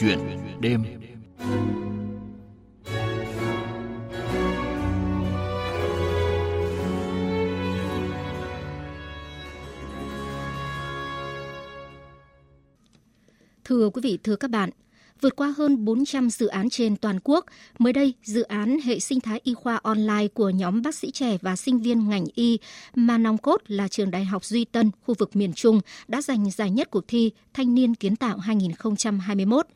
chuyện đêm Thưa quý vị, thưa các bạn, vượt qua hơn 400 dự án trên toàn quốc. Mới đây, dự án hệ sinh thái y khoa online của nhóm bác sĩ trẻ và sinh viên ngành y mà nòng cốt là trường Đại học Duy Tân, khu vực miền Trung đã giành giải nhất cuộc thi Thanh niên kiến tạo 2021.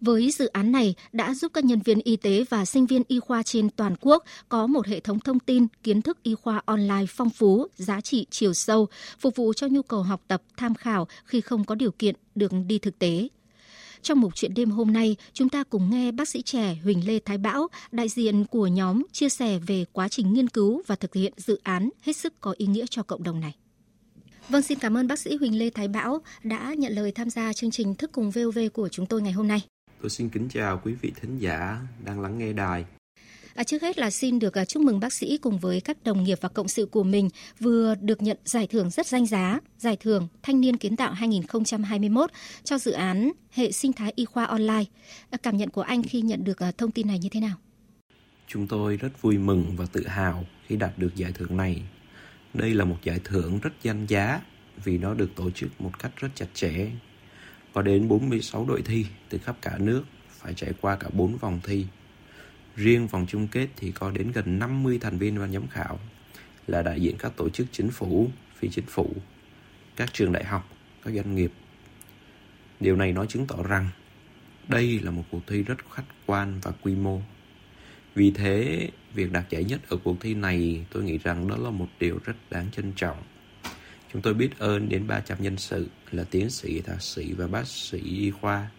Với dự án này đã giúp các nhân viên y tế và sinh viên y khoa trên toàn quốc có một hệ thống thông tin, kiến thức y khoa online phong phú, giá trị chiều sâu, phục vụ cho nhu cầu học tập, tham khảo khi không có điều kiện được đi thực tế. Trong mục chuyện đêm hôm nay, chúng ta cùng nghe bác sĩ trẻ Huỳnh Lê Thái Bão, đại diện của nhóm, chia sẻ về quá trình nghiên cứu và thực hiện dự án hết sức có ý nghĩa cho cộng đồng này. Vâng, xin cảm ơn bác sĩ Huỳnh Lê Thái Bão đã nhận lời tham gia chương trình Thức cùng VOV của chúng tôi ngày hôm nay. Tôi xin kính chào quý vị thính giả đang lắng nghe đài. À, trước hết là xin được à, chúc mừng bác sĩ cùng với các đồng nghiệp và cộng sự của mình vừa được nhận giải thưởng rất danh giá, giải thưởng Thanh niên kiến tạo 2021 cho dự án hệ sinh thái y khoa online. À, cảm nhận của anh khi nhận được à, thông tin này như thế nào? Chúng tôi rất vui mừng và tự hào khi đạt được giải thưởng này. Đây là một giải thưởng rất danh giá vì nó được tổ chức một cách rất chặt chẽ. Có đến 46 đội thi từ khắp cả nước phải trải qua cả 4 vòng thi Riêng vòng chung kết thì có đến gần 50 thành viên ban giám khảo là đại diện các tổ chức chính phủ, phi chính phủ, các trường đại học, các doanh nghiệp. Điều này nói chứng tỏ rằng đây là một cuộc thi rất khách quan và quy mô. Vì thế, việc đạt giải nhất ở cuộc thi này tôi nghĩ rằng đó là một điều rất đáng trân trọng. Chúng tôi biết ơn đến 300 nhân sự là tiến sĩ, thạc sĩ và bác sĩ y khoa,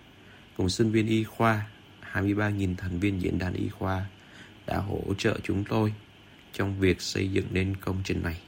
cùng sinh viên y khoa 23.000 thành viên diễn đàn y khoa đã hỗ trợ chúng tôi trong việc xây dựng nên công trình này.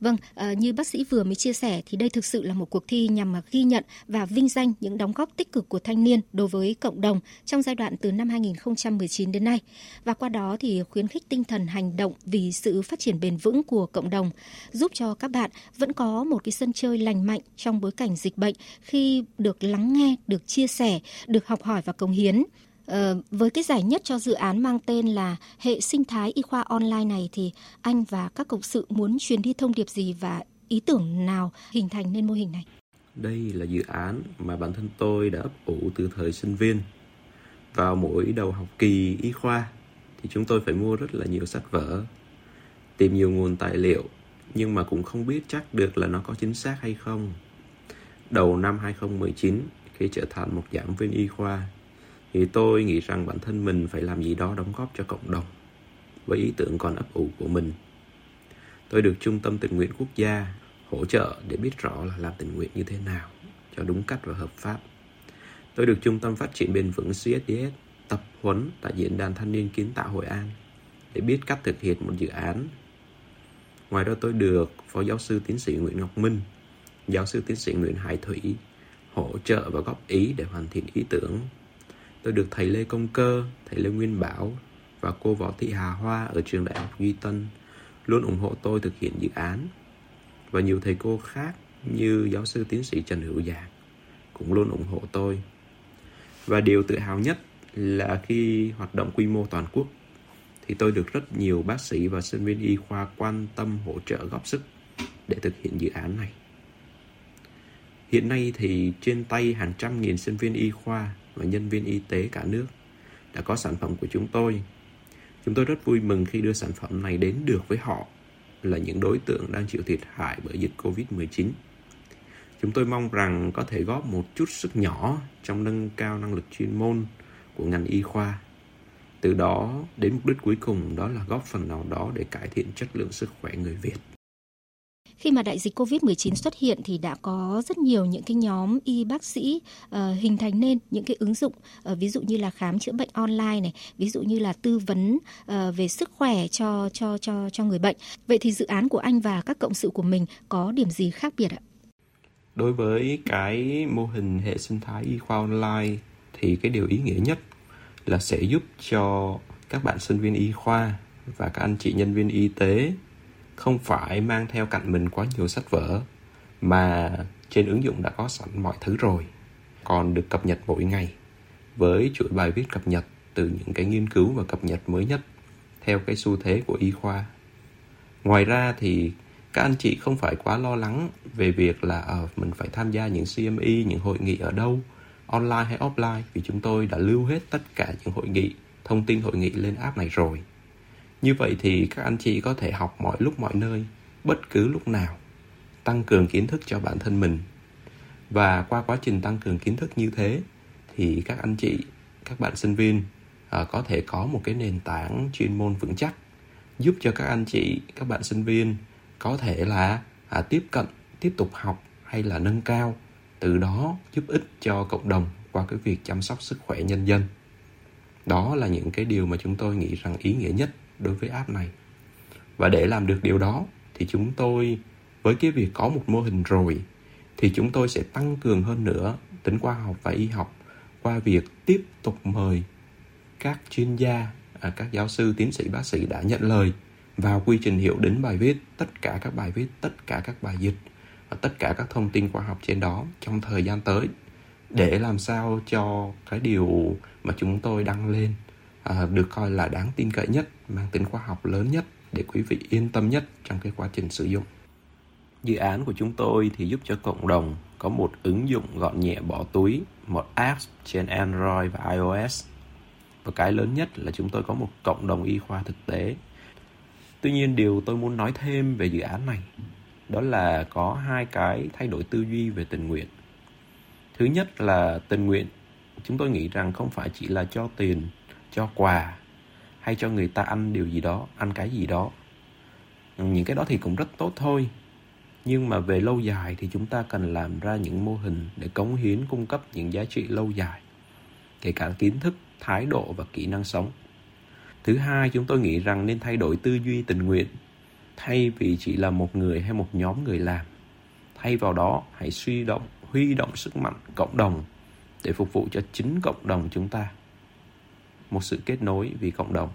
Vâng, à, như bác sĩ vừa mới chia sẻ thì đây thực sự là một cuộc thi nhằm ghi nhận và vinh danh những đóng góp tích cực của thanh niên đối với cộng đồng trong giai đoạn từ năm 2019 đến nay. Và qua đó thì khuyến khích tinh thần hành động vì sự phát triển bền vững của cộng đồng, giúp cho các bạn vẫn có một cái sân chơi lành mạnh trong bối cảnh dịch bệnh khi được lắng nghe, được chia sẻ, được học hỏi và cống hiến. Ờ, với cái giải nhất cho dự án mang tên là hệ sinh thái y khoa online này thì anh và các cộng sự muốn truyền đi thông điệp gì và ý tưởng nào hình thành nên mô hình này? Đây là dự án mà bản thân tôi đã ấp ủ từ thời sinh viên. Vào mỗi đầu học kỳ y khoa thì chúng tôi phải mua rất là nhiều sách vở, tìm nhiều nguồn tài liệu nhưng mà cũng không biết chắc được là nó có chính xác hay không. Đầu năm 2019 khi trở thành một giảng viên y khoa thì tôi nghĩ rằng bản thân mình phải làm gì đó đóng góp cho cộng đồng với ý tưởng còn ấp ủ của mình. Tôi được Trung tâm Tình nguyện Quốc gia hỗ trợ để biết rõ là làm tình nguyện như thế nào cho đúng cách và hợp pháp. Tôi được Trung tâm Phát triển Bền vững CSDS tập huấn tại Diễn đàn Thanh niên Kiến tạo Hội An để biết cách thực hiện một dự án. Ngoài ra tôi được Phó Giáo sư Tiến sĩ Nguyễn Ngọc Minh, Giáo sư Tiến sĩ Nguyễn Hải Thủy hỗ trợ và góp ý để hoàn thiện ý tưởng tôi được thầy Lê Công Cơ, thầy Lê Nguyên Bảo và cô Võ Thị Hà Hoa ở trường Đại học Duy Tân luôn ủng hộ tôi thực hiện dự án. Và nhiều thầy cô khác như giáo sư tiến sĩ Trần Hữu Giảng cũng luôn ủng hộ tôi. Và điều tự hào nhất là khi hoạt động quy mô toàn quốc thì tôi được rất nhiều bác sĩ và sinh viên y khoa quan tâm hỗ trợ góp sức để thực hiện dự án này. Hiện nay thì trên tay hàng trăm nghìn sinh viên y khoa và nhân viên y tế cả nước đã có sản phẩm của chúng tôi. Chúng tôi rất vui mừng khi đưa sản phẩm này đến được với họ, là những đối tượng đang chịu thiệt hại bởi dịch Covid-19. Chúng tôi mong rằng có thể góp một chút sức nhỏ trong nâng cao năng lực chuyên môn của ngành y khoa. Từ đó, đến mục đích cuối cùng đó là góp phần nào đó để cải thiện chất lượng sức khỏe người Việt. Khi mà đại dịch Covid-19 xuất hiện thì đã có rất nhiều những cái nhóm y bác sĩ uh, hình thành nên những cái ứng dụng uh, ví dụ như là khám chữa bệnh online này, ví dụ như là tư vấn uh, về sức khỏe cho cho cho cho người bệnh. Vậy thì dự án của anh và các cộng sự của mình có điểm gì khác biệt ạ? Đối với cái mô hình hệ sinh thái y khoa online thì cái điều ý nghĩa nhất là sẽ giúp cho các bạn sinh viên y khoa và các anh chị nhân viên y tế không phải mang theo cạnh mình quá nhiều sách vở mà trên ứng dụng đã có sẵn mọi thứ rồi còn được cập nhật mỗi ngày với chuỗi bài viết cập nhật từ những cái nghiên cứu và cập nhật mới nhất theo cái xu thế của y khoa. Ngoài ra thì các anh chị không phải quá lo lắng về việc là à, mình phải tham gia những CME, những hội nghị ở đâu, online hay offline vì chúng tôi đã lưu hết tất cả những hội nghị, thông tin hội nghị lên app này rồi. Như vậy thì các anh chị có thể học mọi lúc mọi nơi, bất cứ lúc nào, tăng cường kiến thức cho bản thân mình. Và qua quá trình tăng cường kiến thức như thế thì các anh chị, các bạn sinh viên à, có thể có một cái nền tảng chuyên môn vững chắc giúp cho các anh chị, các bạn sinh viên có thể là à, tiếp cận, tiếp tục học hay là nâng cao, từ đó giúp ích cho cộng đồng qua cái việc chăm sóc sức khỏe nhân dân. Đó là những cái điều mà chúng tôi nghĩ rằng ý nghĩa nhất đối với app này. Và để làm được điều đó thì chúng tôi với cái việc có một mô hình rồi thì chúng tôi sẽ tăng cường hơn nữa tính khoa học và y học qua việc tiếp tục mời các chuyên gia, à, các giáo sư, tiến sĩ, bác sĩ đã nhận lời vào quy trình hiệu đính bài viết, tất cả các bài viết, tất cả các bài dịch và tất cả các thông tin khoa học trên đó trong thời gian tới để làm sao cho cái điều mà chúng tôi đăng lên à, được coi là đáng tin cậy nhất, mang tính khoa học lớn nhất để quý vị yên tâm nhất trong cái quá trình sử dụng. Dự án của chúng tôi thì giúp cho cộng đồng có một ứng dụng gọn nhẹ bỏ túi, một app trên Android và iOS. Và cái lớn nhất là chúng tôi có một cộng đồng y khoa thực tế. Tuy nhiên điều tôi muốn nói thêm về dự án này đó là có hai cái thay đổi tư duy về tình nguyện. Thứ nhất là tình nguyện chúng tôi nghĩ rằng không phải chỉ là cho tiền, cho quà hay cho người ta ăn điều gì đó, ăn cái gì đó. Những cái đó thì cũng rất tốt thôi, nhưng mà về lâu dài thì chúng ta cần làm ra những mô hình để cống hiến cung cấp những giá trị lâu dài kể cả kiến thức thái độ và kỹ năng sống. Thứ hai chúng tôi nghĩ rằng nên thay đổi tư duy tình nguyện. Thay vì chỉ là một người hay một nhóm người làm thay vào đó hãy suy động huy động sức mạnh cộng đồng để phục vụ cho chính cộng đồng chúng ta một sự kết nối vì cộng đồng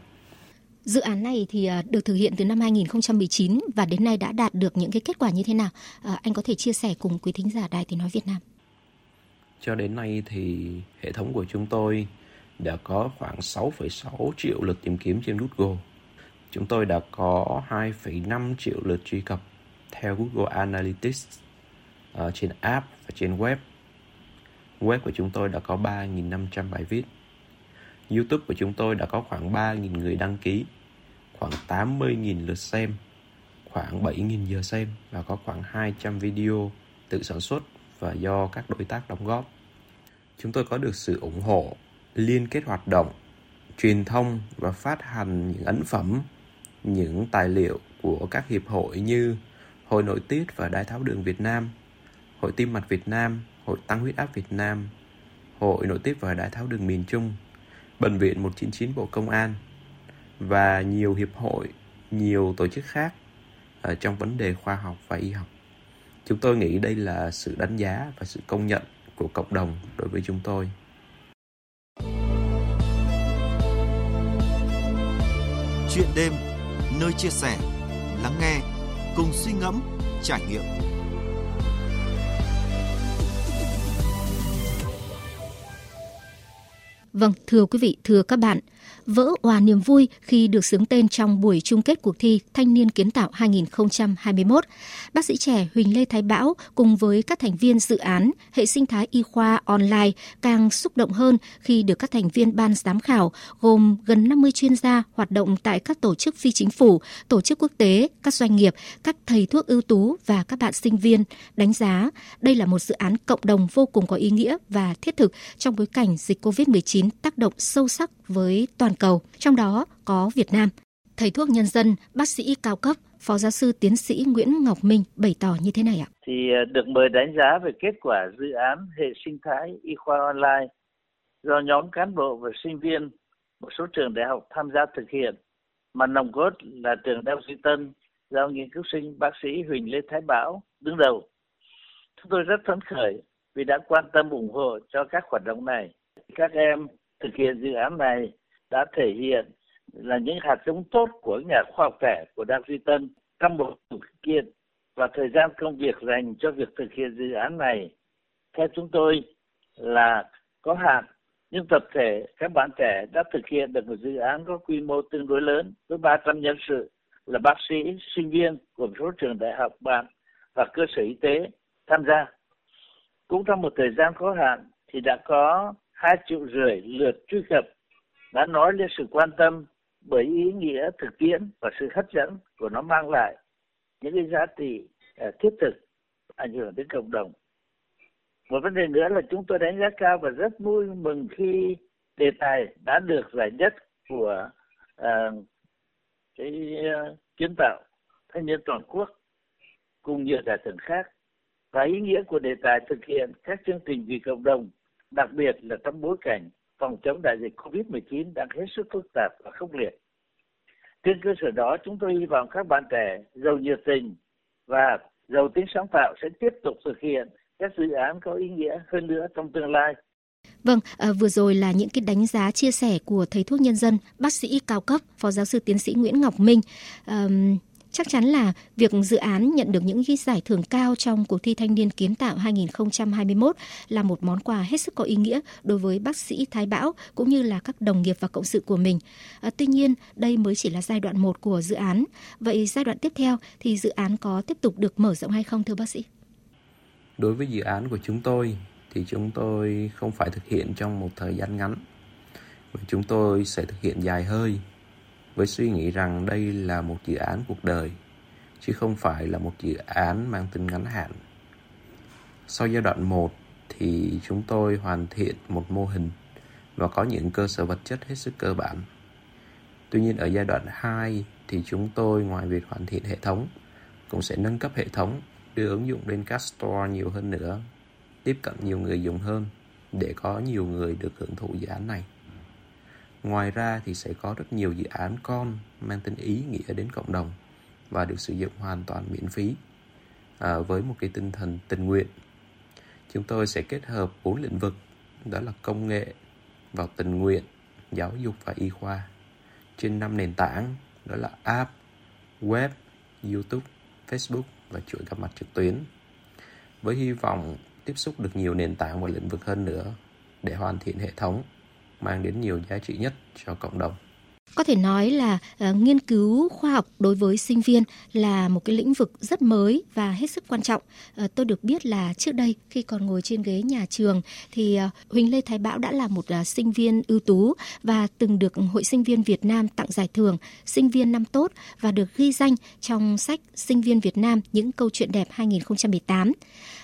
Dự án này thì à, được thực hiện từ năm 2019 và đến nay đã đạt được những cái kết quả như thế nào? À, anh có thể chia sẻ cùng quý thính giả Đài Tiếng Nói Việt Nam. Cho đến nay thì hệ thống của chúng tôi đã có khoảng 6,6 triệu lượt tìm kiếm trên Google. Chúng tôi đã có 2,5 triệu lượt truy cập theo Google Analytics ở trên app và trên web. Web của chúng tôi đã có 3.500 bài viết YouTube của chúng tôi đã có khoảng 3.000 người đăng ký, khoảng 80.000 lượt xem, khoảng 7.000 giờ xem và có khoảng 200 video tự sản xuất và do các đối tác đóng góp. Chúng tôi có được sự ủng hộ, liên kết hoạt động, truyền thông và phát hành những ấn phẩm, những tài liệu của các hiệp hội như Hội Nội tiết và Đái tháo đường Việt Nam, Hội Tim mạch Việt Nam, Hội Tăng huyết áp Việt Nam, Hội Nội tiết và Đái tháo đường miền Trung, Bệnh viện 199 Bộ Công an và nhiều hiệp hội, nhiều tổ chức khác ở trong vấn đề khoa học và y học. Chúng tôi nghĩ đây là sự đánh giá và sự công nhận của cộng đồng đối với chúng tôi. Chuyện đêm, nơi chia sẻ, lắng nghe, cùng suy ngẫm, trải nghiệm Vâng, thưa quý vị, thưa các bạn, vỡ òa niềm vui khi được xướng tên trong buổi chung kết cuộc thi Thanh niên kiến tạo 2021. Bác sĩ trẻ Huỳnh Lê Thái Bão cùng với các thành viên dự án hệ sinh thái y khoa online càng xúc động hơn khi được các thành viên ban giám khảo gồm gần 50 chuyên gia hoạt động tại các tổ chức phi chính phủ, tổ chức quốc tế, các doanh nghiệp, các thầy thuốc ưu tú và các bạn sinh viên đánh giá đây là một dự án cộng đồng vô cùng có ý nghĩa và thiết thực trong bối cảnh dịch COVID-19 tác động sâu sắc với toàn cầu, trong đó có Việt Nam. Thầy thuốc nhân dân, bác sĩ cao cấp, Phó giáo sư tiến sĩ Nguyễn Ngọc Minh bày tỏ như thế này ạ. Thì ờ, được mời đánh giá về kết quả dự án hệ sinh thái y khoa online do nhóm cán bộ và sinh viên một số trường đại học tham gia thực hiện mà nòng cốt là trường Đại học Duy Tân do nghiên cứu sinh bác sĩ Huỳnh Lê Thái Bảo đứng đầu. Chúng tôi rất phấn khởi vì đã quan tâm ủng hộ cho các hoạt động này. Các em thực hiện dự án này đã thể hiện là những hạt giống tốt của nhà khoa học trẻ của Đại Duy Tân trong một điều kiện và thời gian công việc dành cho việc thực hiện dự án này theo chúng tôi là có hạn nhưng tập thể các bạn trẻ đã thực hiện được một dự án có quy mô tương đối lớn với 300 nhân sự là bác sĩ, sinh viên của một số trường đại học bạn và cơ sở y tế tham gia. Cũng trong một thời gian có hạn thì đã có hai triệu rưỡi lượt truy cập đã nói lên sự quan tâm bởi ý nghĩa thực tiễn và sự hấp dẫn của nó mang lại những cái giá trị à, thiết thực ảnh hưởng đến cộng đồng. Một vấn đề nữa là chúng tôi đánh giá cao và rất vui mừng khi đề tài đã được giải nhất của à, cái uh, kiến tạo thanh niên toàn quốc cùng nhiều giải thưởng khác và ý nghĩa của đề tài thực hiện các chương trình vì cộng đồng đặc biệt là trong bối cảnh phòng chống đại dịch Covid-19 đang hết sức phức tạp và khốc liệt. Trên cơ sở đó, chúng tôi hy vọng các bạn trẻ giàu nhiệt tình và giàu tính sáng tạo sẽ tiếp tục thực hiện các dự án có ý nghĩa hơn nữa trong tương lai. Vâng, à, vừa rồi là những cái đánh giá chia sẻ của thầy thuốc nhân dân, bác sĩ cao cấp, phó giáo sư tiến sĩ Nguyễn Ngọc Minh. À, Chắc chắn là việc dự án nhận được những ghi giải thưởng cao trong cuộc thi thanh niên kiến tạo 2021 là một món quà hết sức có ý nghĩa đối với bác sĩ Thái Bão cũng như là các đồng nghiệp và cộng sự của mình. À, tuy nhiên, đây mới chỉ là giai đoạn 1 của dự án. Vậy giai đoạn tiếp theo thì dự án có tiếp tục được mở rộng hay không thưa bác sĩ? Đối với dự án của chúng tôi thì chúng tôi không phải thực hiện trong một thời gian ngắn mà chúng tôi sẽ thực hiện dài hơi với suy nghĩ rằng đây là một dự án cuộc đời chứ không phải là một dự án mang tính ngắn hạn. Sau giai đoạn 1 thì chúng tôi hoàn thiện một mô hình và có những cơ sở vật chất hết sức cơ bản. Tuy nhiên ở giai đoạn 2 thì chúng tôi ngoài việc hoàn thiện hệ thống cũng sẽ nâng cấp hệ thống, đưa ứng dụng lên các store nhiều hơn nữa, tiếp cận nhiều người dùng hơn để có nhiều người được hưởng thụ dự án này. Ngoài ra thì sẽ có rất nhiều dự án con mang tính ý nghĩa đến cộng đồng và được sử dụng hoàn toàn miễn phí à, với một cái tinh thần tình nguyện. Chúng tôi sẽ kết hợp bốn lĩnh vực đó là công nghệ, vào tình nguyện, giáo dục và y khoa trên năm nền tảng đó là app, web, YouTube, Facebook và chuỗi gặp mặt trực tuyến. Với hy vọng tiếp xúc được nhiều nền tảng và lĩnh vực hơn nữa để hoàn thiện hệ thống mang đến nhiều giá trị nhất cho cộng đồng. Có thể nói là uh, nghiên cứu khoa học đối với sinh viên là một cái lĩnh vực rất mới và hết sức quan trọng. Uh, tôi được biết là trước đây khi còn ngồi trên ghế nhà trường thì uh, Huỳnh Lê Thái Bão đã là một uh, sinh viên ưu tú và từng được Hội sinh viên Việt Nam tặng giải thưởng sinh viên năm tốt và được ghi danh trong sách Sinh viên Việt Nam những câu chuyện đẹp 2018.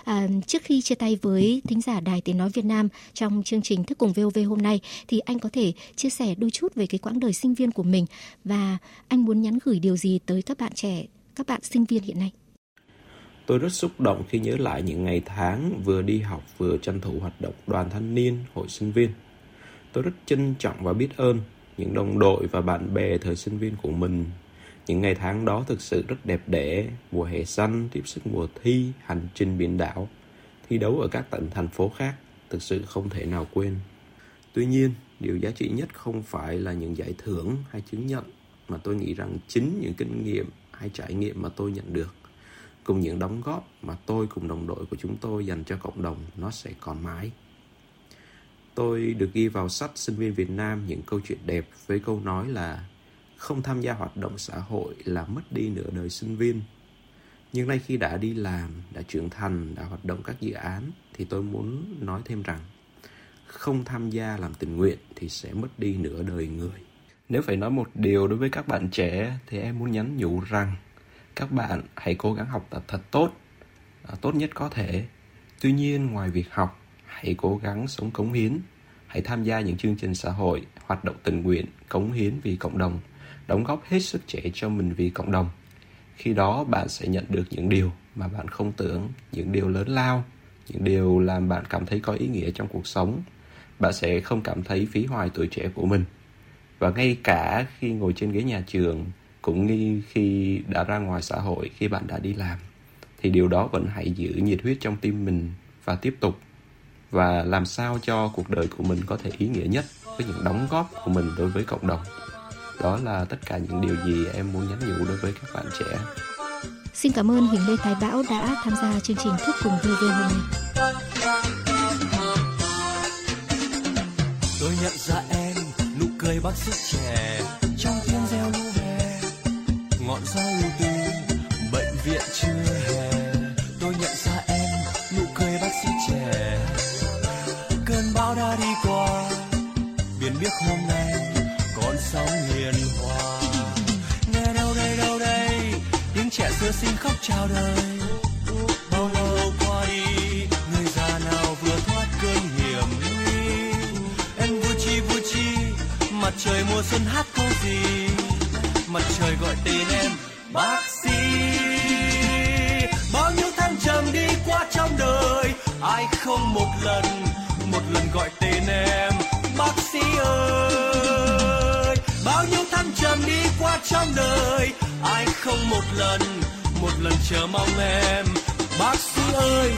À, trước khi chia tay với thính giả Đài Tiếng Nói Việt Nam trong chương trình Thức Cùng VOV hôm nay thì anh có thể chia sẻ đôi chút về cái quãng đời sinh viên của mình và anh muốn nhắn gửi điều gì tới các bạn trẻ, các bạn sinh viên hiện nay? Tôi rất xúc động khi nhớ lại những ngày tháng vừa đi học vừa tranh thủ hoạt động đoàn thanh niên, hội sinh viên. Tôi rất trân trọng và biết ơn những đồng đội và bạn bè thời sinh viên của mình những ngày tháng đó thực sự rất đẹp đẽ, mùa hè xanh, tiếp sức mùa thi, hành trình biển đảo, thi đấu ở các tỉnh thành phố khác, thực sự không thể nào quên. Tuy nhiên, điều giá trị nhất không phải là những giải thưởng hay chứng nhận, mà tôi nghĩ rằng chính những kinh nghiệm hay trải nghiệm mà tôi nhận được, cùng những đóng góp mà tôi cùng đồng đội của chúng tôi dành cho cộng đồng nó sẽ còn mãi. Tôi được ghi vào sách sinh viên Việt Nam những câu chuyện đẹp với câu nói là không tham gia hoạt động xã hội là mất đi nửa đời sinh viên nhưng nay khi đã đi làm đã trưởng thành đã hoạt động các dự án thì tôi muốn nói thêm rằng không tham gia làm tình nguyện thì sẽ mất đi nửa đời người. Nếu phải nói một điều đối với các bạn trẻ thì em muốn nhắn nhủ rằng các bạn hãy cố gắng học tập thật tốt à, tốt nhất có thể. Tuy nhiên, ngoài việc học, hãy cố gắng sống cống hiến. Hãy tham gia những chương trình xã hội, hoạt động tình nguyện, cống hiến vì cộng đồng, đóng góp hết sức trẻ cho mình vì cộng đồng. Khi đó, bạn sẽ nhận được những điều mà bạn không tưởng, những điều lớn lao, những điều làm bạn cảm thấy có ý nghĩa trong cuộc sống bạn sẽ không cảm thấy phí hoài tuổi trẻ của mình. Và ngay cả khi ngồi trên ghế nhà trường, cũng như khi đã ra ngoài xã hội khi bạn đã đi làm, thì điều đó vẫn hãy giữ nhiệt huyết trong tim mình và tiếp tục. Và làm sao cho cuộc đời của mình có thể ý nghĩa nhất với những đóng góp của mình đối với cộng đồng? Đó là tất cả những điều gì em muốn nhắn nhủ đối với các bạn trẻ. Xin cảm ơn Huỳnh Lê Thái Bão đã tham gia chương trình Thức cùng VV hôm nay tôi nhận ra em, nụ cười bác sĩ trẻ, trong tiếng reo lũ hè ngọn gió ưu tư gọi tên em, bác sĩ. Bao nhiêu thăng trầm đi qua trong đời, ai không một lần một lần gọi tên em, bác sĩ ơi. Bao nhiêu thăng trầm đi qua trong đời, ai không một lần một lần chờ mong em, bác sĩ ơi.